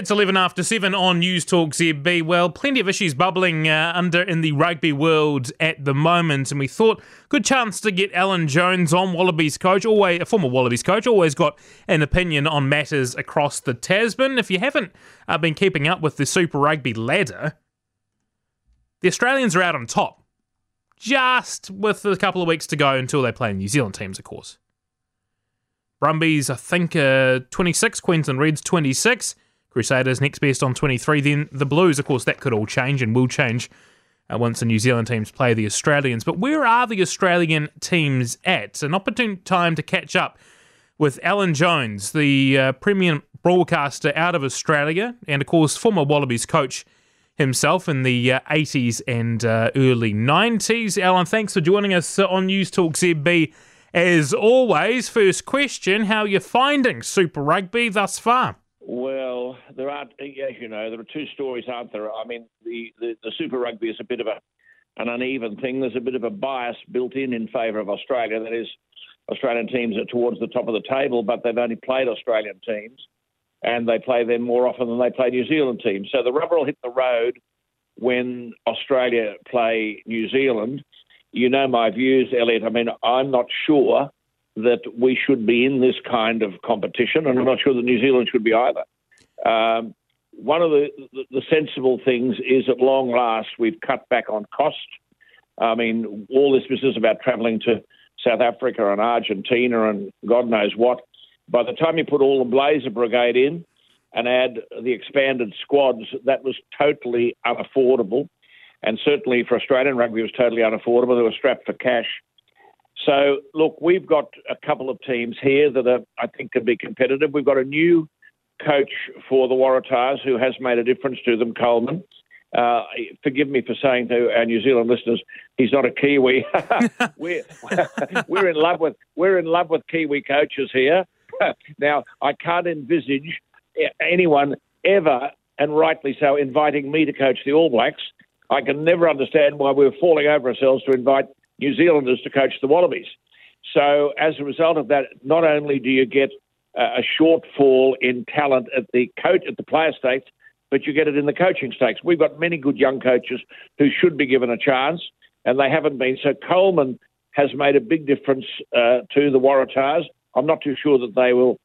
It's 11 after 7 on News Talk ZB. Well, plenty of issues bubbling uh, under in the rugby world at the moment, and we thought good chance to get Alan Jones on, Wallabies coach, always a former Wallabies coach, always got an opinion on matters across the Tasman. If you haven't uh, been keeping up with the Super Rugby ladder, the Australians are out on top, just with a couple of weeks to go until they play New Zealand teams, of course. Brumbies, I think, uh, 26, Queensland Reds 26. Crusaders next best on 23. Then the Blues, of course, that could all change and will change uh, once the New Zealand teams play the Australians. But where are the Australian teams at? It's An opportune time to catch up with Alan Jones, the uh, premium broadcaster out of Australia, and of course, former Wallabies coach himself in the uh, 80s and uh, early 90s. Alan, thanks for joining us on News Talk ZB. As always, first question How are you finding Super Rugby thus far? There are, as you know, there are two stories, aren't there? I mean, the, the, the Super Rugby is a bit of a an uneven thing. There's a bit of a bias built in in favour of Australia. That is, Australian teams are towards the top of the table, but they've only played Australian teams, and they play them more often than they play New Zealand teams. So the rubber will hit the road when Australia play New Zealand. You know my views, Elliot. I mean, I'm not sure that we should be in this kind of competition, and I'm not sure that New Zealand should be either. Um, one of the, the, sensible things is at long last we've cut back on cost. I mean, all this business about travelling to South Africa and Argentina and God knows what, by the time you put all the Blazer Brigade in and add the expanded squads, that was totally unaffordable. And certainly for Australian rugby, it was totally unaffordable. They were strapped for cash. So, look, we've got a couple of teams here that are, I think can be competitive. We've got a new coach for the Waratahs who has made a difference to them, Coleman. Uh, forgive me for saying to our New Zealand listeners, he's not a Kiwi. we're, we're in love with we're in love with Kiwi coaches here. now, I can't envisage anyone ever, and rightly so, inviting me to coach the All Blacks. I can never understand why we're falling over ourselves to invite New Zealanders to coach the Wallabies. So as a result of that, not only do you get a shortfall in talent at the coach at the player stakes, but you get it in the coaching stakes. We've got many good young coaches who should be given a chance, and they haven't been. So Coleman has made a big difference uh, to the Waratahs. I'm not too sure that they will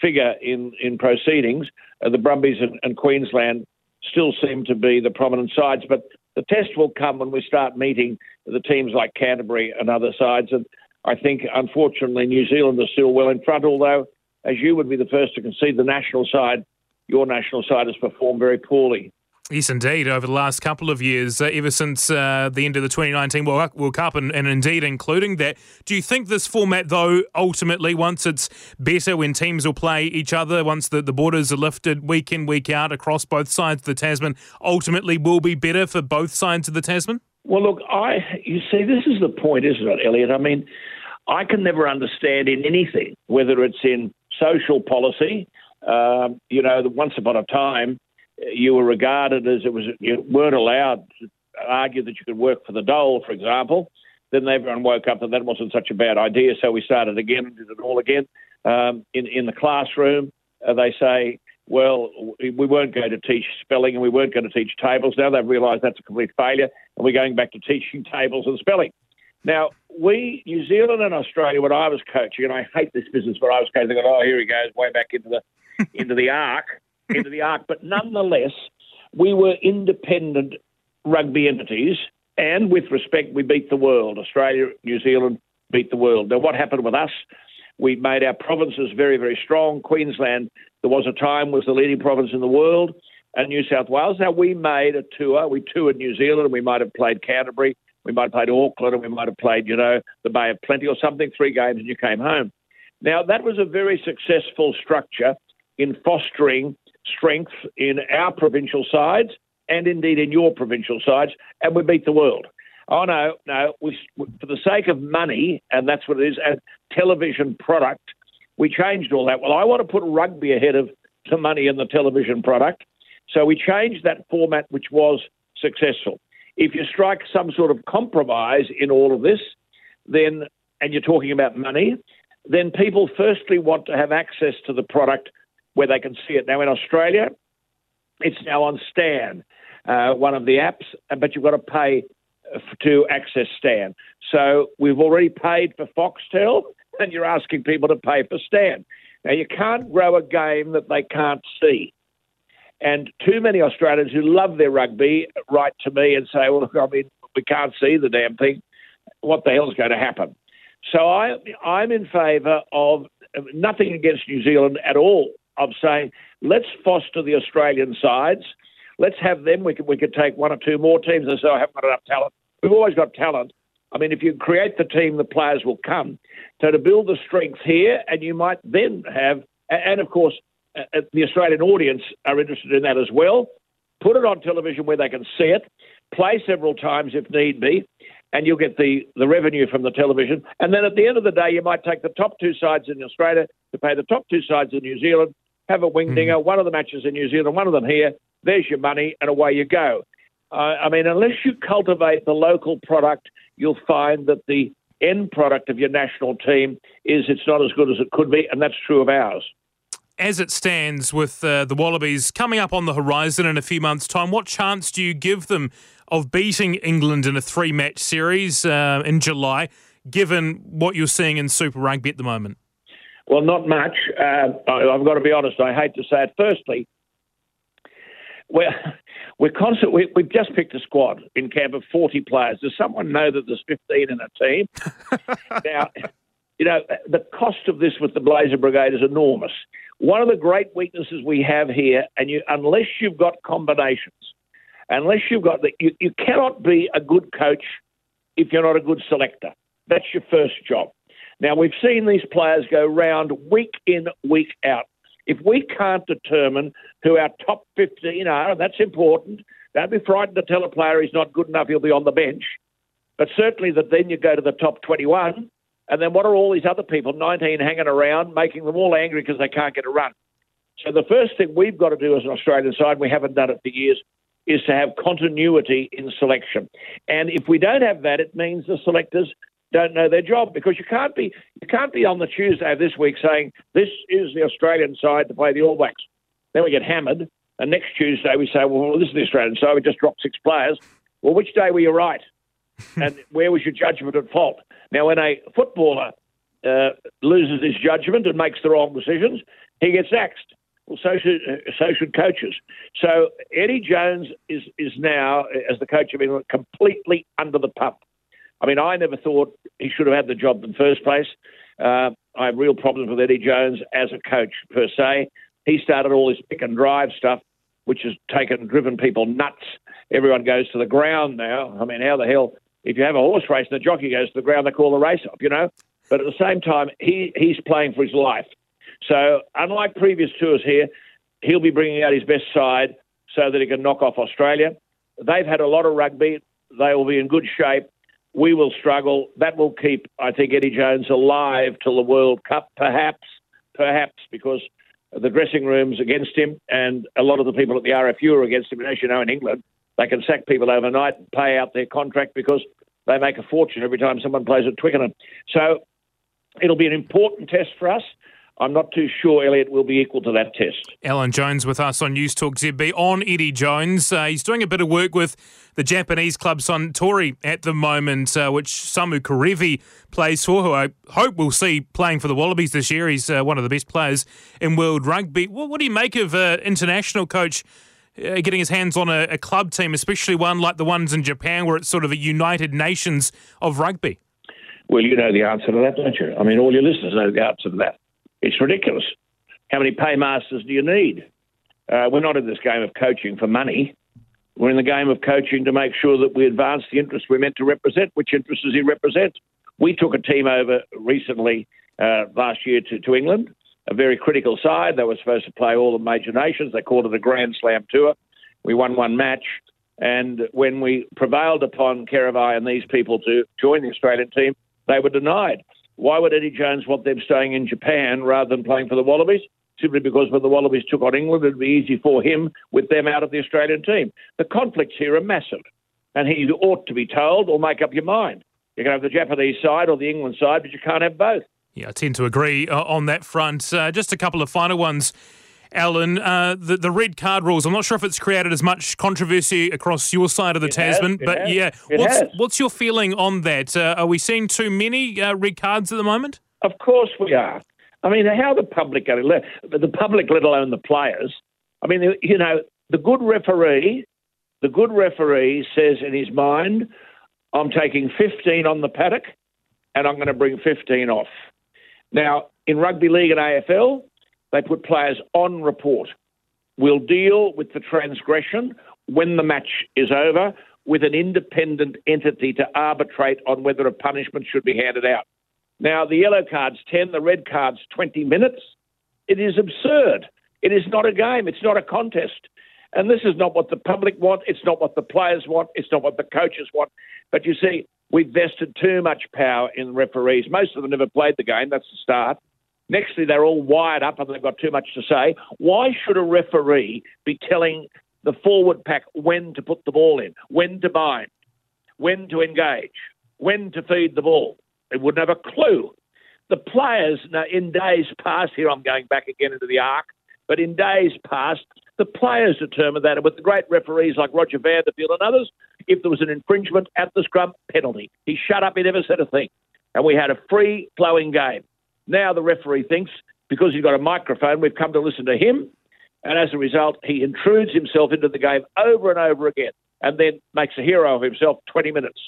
figure in in proceedings. Uh, the Brumbies and, and Queensland still seem to be the prominent sides, but the test will come when we start meeting the teams like Canterbury and other sides. And I think, unfortunately, New Zealand are still well in front, although, as you would be the first to concede, the national side, your national side, has performed very poorly. Yes, indeed. Over the last couple of years, uh, ever since uh, the end of the 2019 World Cup, and, and, indeed including that, do you think this format, though, ultimately, once it's better when teams will play each other, once the, the borders are lifted week in, week out across both sides of the Tasman, ultimately will be better for both sides of the Tasman? Well, look, I you see, this is the point, isn't it, Elliot? I mean, I can never understand in anything, whether it's in social policy, um, you know, once upon a time, you were regarded as it was you weren't allowed to argue that you could work for the dole, for example. Then everyone woke up that that wasn't such a bad idea, so we started again did it all again. Um, in in the classroom, uh, they say, well, we weren't going to teach spelling and we weren't going to teach tables. Now they've realised that's a complete failure, and we're going back to teaching tables and spelling. Now, we, New Zealand and Australia, when I was coaching, and I hate this business, but I was coaching, oh, here he goes, way back into the into the ark into the ark. But nonetheless, we were independent rugby entities, and with respect, we beat the world. Australia, New Zealand beat the world. Now, what happened with us? We made our provinces very, very strong. Queensland, there was a time, was the leading province in the world, and New South Wales. Now, we made a tour. We toured New Zealand, and we might have played Canterbury, we might have played Auckland, and we might have played, you know, the Bay of Plenty or something, three games, and you came home. Now, that was a very successful structure in fostering strength in our provincial sides and indeed in your provincial sides, and we beat the world. Oh no, no, we, for the sake of money, and that's what it is, and television product, we changed all that. Well, I want to put rugby ahead of the money in the television product, so we changed that format, which was successful. If you strike some sort of compromise in all of this, then, and you're talking about money, then people firstly want to have access to the product where they can see it. Now, in Australia, It's now on Stan, uh, one of the apps, but you've got to pay to access Stan. So we've already paid for Foxtel, and you're asking people to pay for Stan. Now, you can't grow a game that they can't see. And too many Australians who love their rugby write to me and say, well, look, I mean, we can't see the damn thing. What the hell's going to happen? So I, I'm in favour of nothing against New Zealand at all, of saying, let's foster the Australian sides. Let's have them. We could, we could take one or two more teams and say, I haven't got enough talent. We've always got talent. I mean, if you create the team, the players will come. So to build the strength here, and you might then have, and of course, uh, uh, the Australian audience are interested in that as well. Put it on television where they can see it, play several times if need be, and you'll get the, the revenue from the television. And then at the end of the day, you might take the top two sides in Australia to pay the top two sides in New Zealand, have a wing dinger, mm. one of the matches in New Zealand, one of them here. There's your money, and away you go. Uh, I mean, unless you cultivate the local product, you'll find that the end product of your national team is it's not as good as it could be, and that's true of ours. As it stands with uh, the Wallabies coming up on the horizon in a few months' time, what chance do you give them of beating England in a three match series uh, in July, given what you're seeing in Super Rugby at the moment? Well, not much. Uh, I've got to be honest. I hate to say it. Firstly, we're, we're constant, we, have just picked a squad in camp of 40 players. Does someone know that there's 15 in a team? now, you know, the cost of this with the Blazer Brigade is enormous. One of the great weaknesses we have here, and you, unless you've got combinations, unless you've got that, you, you cannot be a good coach if you're not a good selector. That's your first job. Now, we've seen these players go round week in, week out. If we can't determine who our top 15 are, and that's important, don't be frightened to tell a player he's not good enough, he'll be on the bench. But certainly that then you go to the top 21, and then what are all these other people, 19, hanging around, making them all angry because they can't get a run? So the first thing we've got to do as an Australian side, we haven't done it for years, is to have continuity in selection. And if we don't have that, it means the selectors don't know their job because you can't be you can't be on the Tuesday of this week saying this is the Australian side to play the All Blacks. Then we get hammered, and next Tuesday we say, well, this is the Australian side. We just dropped six players. Well, which day were you right? and where was your judgment at fault? Now, when a footballer uh, loses his judgment and makes the wrong decisions, he gets axed. Well, so should uh, so should coaches. So Eddie Jones is is now, as the coach of England, completely under the pump. I mean, I never thought he should have had the job in the first place. Uh, I have real problems with Eddie Jones as a coach per se. He started all this pick and drive stuff, which has taken driven people nuts. Everyone goes to the ground now. I mean, how the hell? If you have a horse race and the jockey goes to the ground, they call the race off. You know. But at the same time, he he's playing for his life. So, unlike previous tours here, he'll be bringing out his best side so that he can knock off Australia. They've had a lot of rugby. They will be in good shape. We will struggle. That will keep, I think, Eddie Jones alive till the World Cup, perhaps, perhaps, because the dressing room's against him, and a lot of the people at the RFU are against him. And as you know, in England, they can sack people overnight and pay out their contract because they make a fortune every time someone plays at Twickenham. So it'll be an important test for us. I'm not too sure Elliot will be equal to that test. Alan Jones with us on News Talk ZB on Eddie Jones. Uh, he's doing a bit of work with the Japanese club Suntory at the moment, uh, which Samu Kerevi plays for, who I hope we'll see playing for the Wallabies this year. He's uh, one of the best players in world rugby. What, what do you make of uh, international coach? Uh, getting his hands on a, a club team, especially one like the ones in Japan, where it's sort of a United Nations of rugby. Well, you know the answer to that, don't you? I mean, all your listeners know the answer to that. It's ridiculous. How many paymasters do you need? Uh, we're not in this game of coaching for money. We're in the game of coaching to make sure that we advance the interests we're meant to represent. Which interests does he represent? We took a team over recently uh, last year to, to England, a very critical side. They were supposed to play all the major nations. They called it a Grand Slam tour. We won one match. And when we prevailed upon Kerevi and these people to join the Australian team, they were denied. Why would Eddie Jones want them staying in Japan rather than playing for the Wallabies? Simply because when the Wallabies took on England, it'd be easy for him with them out of the Australian team. The conflicts here are massive, and he ought to be told or make up your mind. You can have the Japanese side or the England side, but you can't have both. Yeah, I tend to agree uh, on that front. Uh, just a couple of final ones. Alan, uh, the, the red card rules. I'm not sure if it's created as much controversy across your side of the it Tasman, has, but has, yeah, what's what's your feeling on that? Uh, are we seeing too many uh, red cards at the moment? Of course we are. I mean, how the public going to the public, let alone the players? I mean, you know, the good referee, the good referee says in his mind, "I'm taking 15 on the paddock, and I'm going to bring 15 off." Now, in rugby league and AFL, they put players on report. We'll deal with the transgression when the match is over with an independent entity to arbitrate on whether a punishment should be handed out. Now, the yellow card's 10, the red card's 20 minutes. It is absurd. It is not a game, it's not a contest. And this is not what the public want, it's not what the players want, it's not what the coaches want. But you see, we've vested too much power in referees. Most of them never played the game, that's the start. Nextly, they're all wired up and they've got too much to say. Why should a referee be telling the forward pack when to put the ball in, when to bind, when to engage, when to feed the ball? They wouldn't have a clue. The players, in days past, here I'm going back again into the ark, but in days past, the players determined that. And with the great referees like Roger Vanderfield and others, if there was an infringement at the scrum, penalty. He shut up, he never said a thing. And we had a free flowing game. Now the referee thinks because he's got a microphone, we've come to listen to him. And as a result, he intrudes himself into the game over and over again and then makes a hero of himself 20 minutes.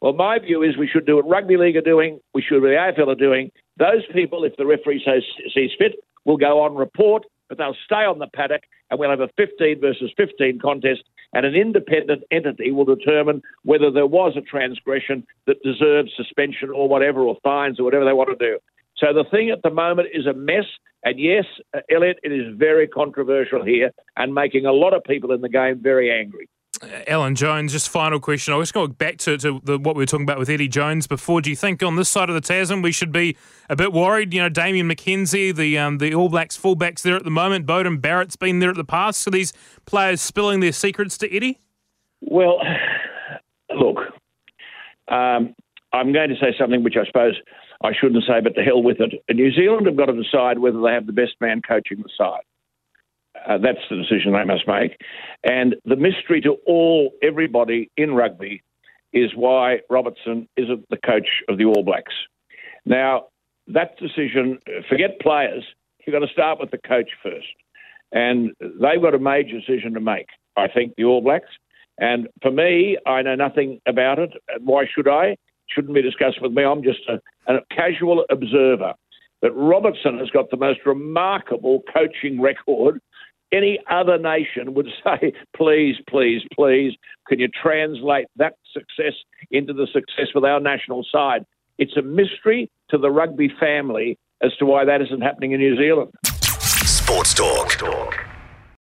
Well, my view is we should do what rugby league are doing, we should do what AFL are doing. Those people, if the referee says, sees fit, will go on report, but they'll stay on the paddock and we'll have a 15 versus 15 contest and an independent entity will determine whether there was a transgression that deserves suspension or whatever, or fines or whatever they want to do. So the thing at the moment is a mess. And yes, uh, Elliot, it is very controversial here and making a lot of people in the game very angry. Uh, Alan Jones, just final question. I was going back to, to the, what we were talking about with Eddie Jones before. Do you think on this side of the Tasman we should be a bit worried? You know, Damian McKenzie, the um, the All Blacks fullbacks there at the moment. Beauden Barrett's been there at the past. So these players spilling their secrets to Eddie? Well, look, um, I'm going to say something which I suppose I shouldn't say, but to hell with it. New Zealand have got to decide whether they have the best man coaching the side. Uh, that's the decision they must make. And the mystery to all, everybody in rugby is why Robertson isn't the coach of the All Blacks. Now, that decision, forget players, you've got to start with the coach first. And they've got a major decision to make, I think, the All Blacks. And for me, I know nothing about it. Why should I? shouldn't be discussed with me. I'm just a, a casual observer. But Robertson has got the most remarkable coaching record. Any other nation would say, please, please, please, can you translate that success into the success with our national side? It's a mystery to the rugby family as to why that isn't happening in New Zealand. Sports Talk.